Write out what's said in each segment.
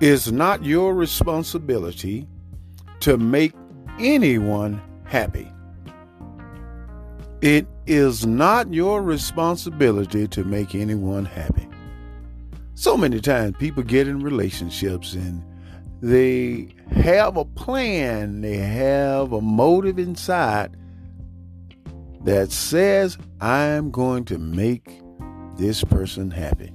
It's not your responsibility to make anyone happy. It is not your responsibility to make anyone happy. So many times people get in relationships and they have a plan, they have a motive inside that says, I'm going to make this person happy.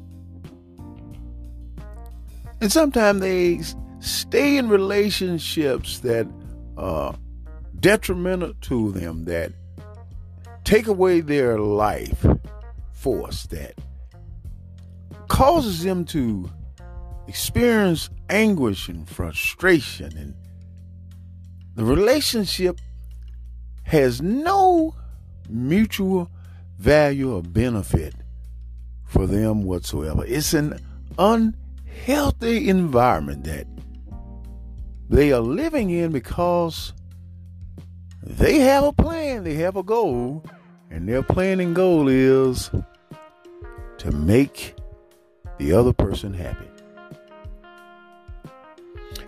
And sometimes they stay in relationships that are detrimental to them, that take away their life force, that causes them to experience anguish and frustration. And the relationship has no mutual value or benefit for them whatsoever. It's an unhealthy environment that they are living in because they have a plan, they have a goal, and their plan and goal is to make the other person happy.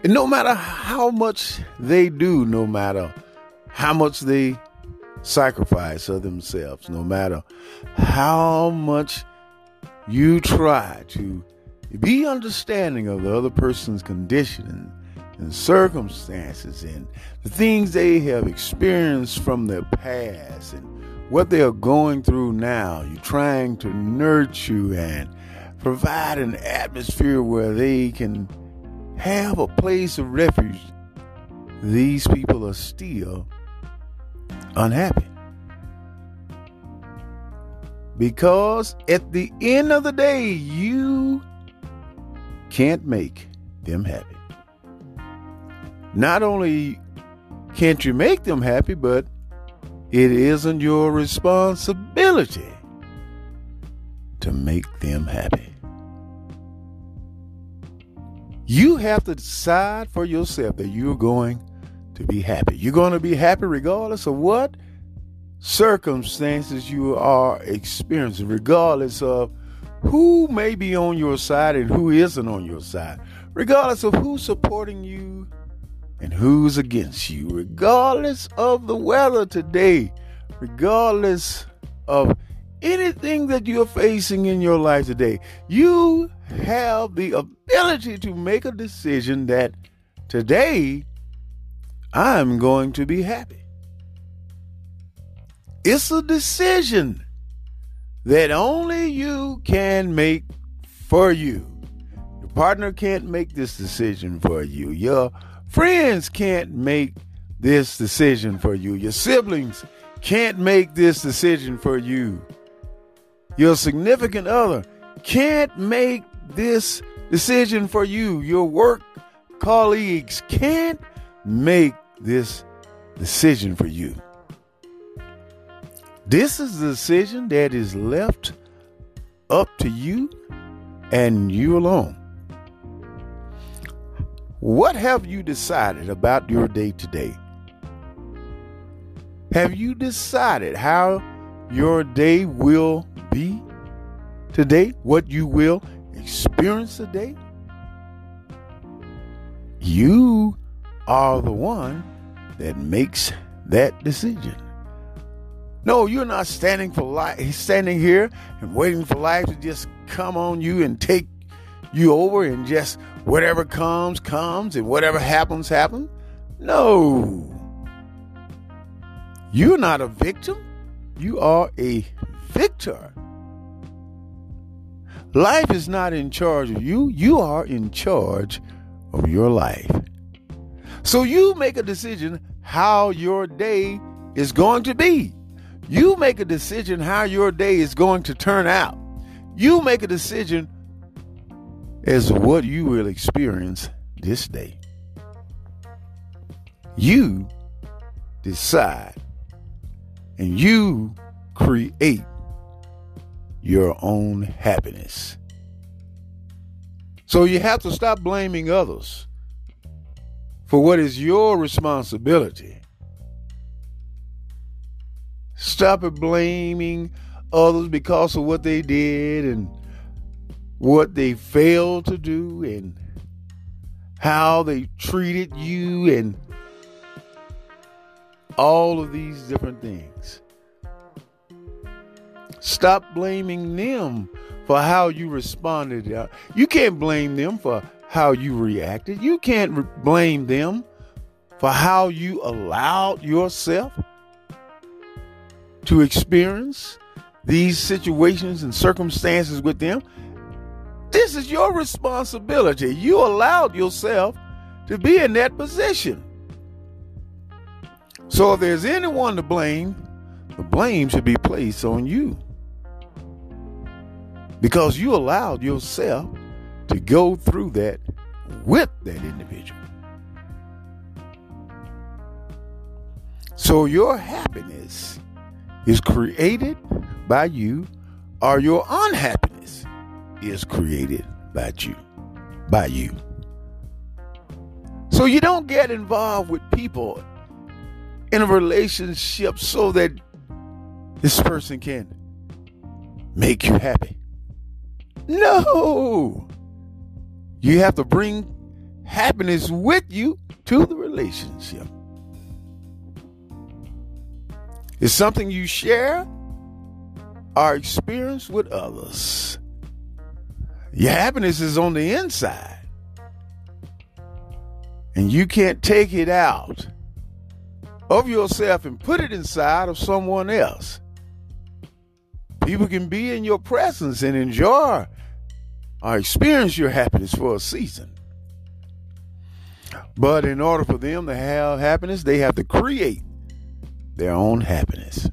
And no matter how much they do, no matter how much they sacrifice of themselves, no matter how much you try to be understanding of the other person's condition and, and circumstances and the things they have experienced from their past and what they are going through now. You're trying to nurture and provide an atmosphere where they can have a place of refuge. These people are still unhappy. Because at the end of the day, you can't make them happy. Not only can't you make them happy, but it isn't your responsibility to make them happy. You have to decide for yourself that you're going to be happy. You're going to be happy regardless of what circumstances you are experiencing, regardless of who may be on your side and who isn't on your side, regardless of who's supporting you and who's against you, regardless of the weather today, regardless of anything that you're facing in your life today, you have the ability to make a decision that today I'm going to be happy. It's a decision that only you can make for you. Your partner can't make this decision for you. Your friends can't make this decision for you. Your siblings can't make this decision for you. Your significant other can't make this decision for you. Your work colleagues can't make this decision for you. This is a decision that is left up to you and you alone. What have you decided about your day today? Have you decided how your day will be today? What you will experience today? You are the one that makes that decision. No, you're not standing for life, standing here and waiting for life to just come on you and take you over and just whatever comes, comes, and whatever happens, happens. No. You're not a victim. You are a victor. Life is not in charge of you. You are in charge of your life. So you make a decision how your day is going to be. You make a decision how your day is going to turn out. You make a decision as what you will experience this day. You decide and you create your own happiness. So you have to stop blaming others for what is your responsibility. Stop blaming others because of what they did and what they failed to do and how they treated you and all of these different things. Stop blaming them for how you responded. Uh, you can't blame them for how you reacted. You can't blame them for how you allowed yourself to experience these situations and circumstances with them. This is your responsibility. You allowed yourself to be in that position. So if there's anyone to blame, the blame should be placed on you. Because you allowed yourself to go through that with that individual. So your happiness is created by you, or your unhappiness is created by you. By you. So you don't get involved with people in a relationship so that this person can make you happy. No. You have to bring happiness with you to the relationship. It's something you share or experience with others. Your happiness is on the inside. And you can't take it out of yourself and put it inside of someone else. People can be in your presence and enjoy or experience your happiness for a season. But in order for them to have happiness, they have to create their own happiness.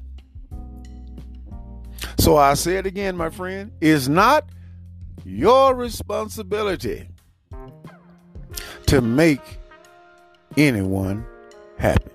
So I say it again, my friend, it's not your responsibility to make anyone happy.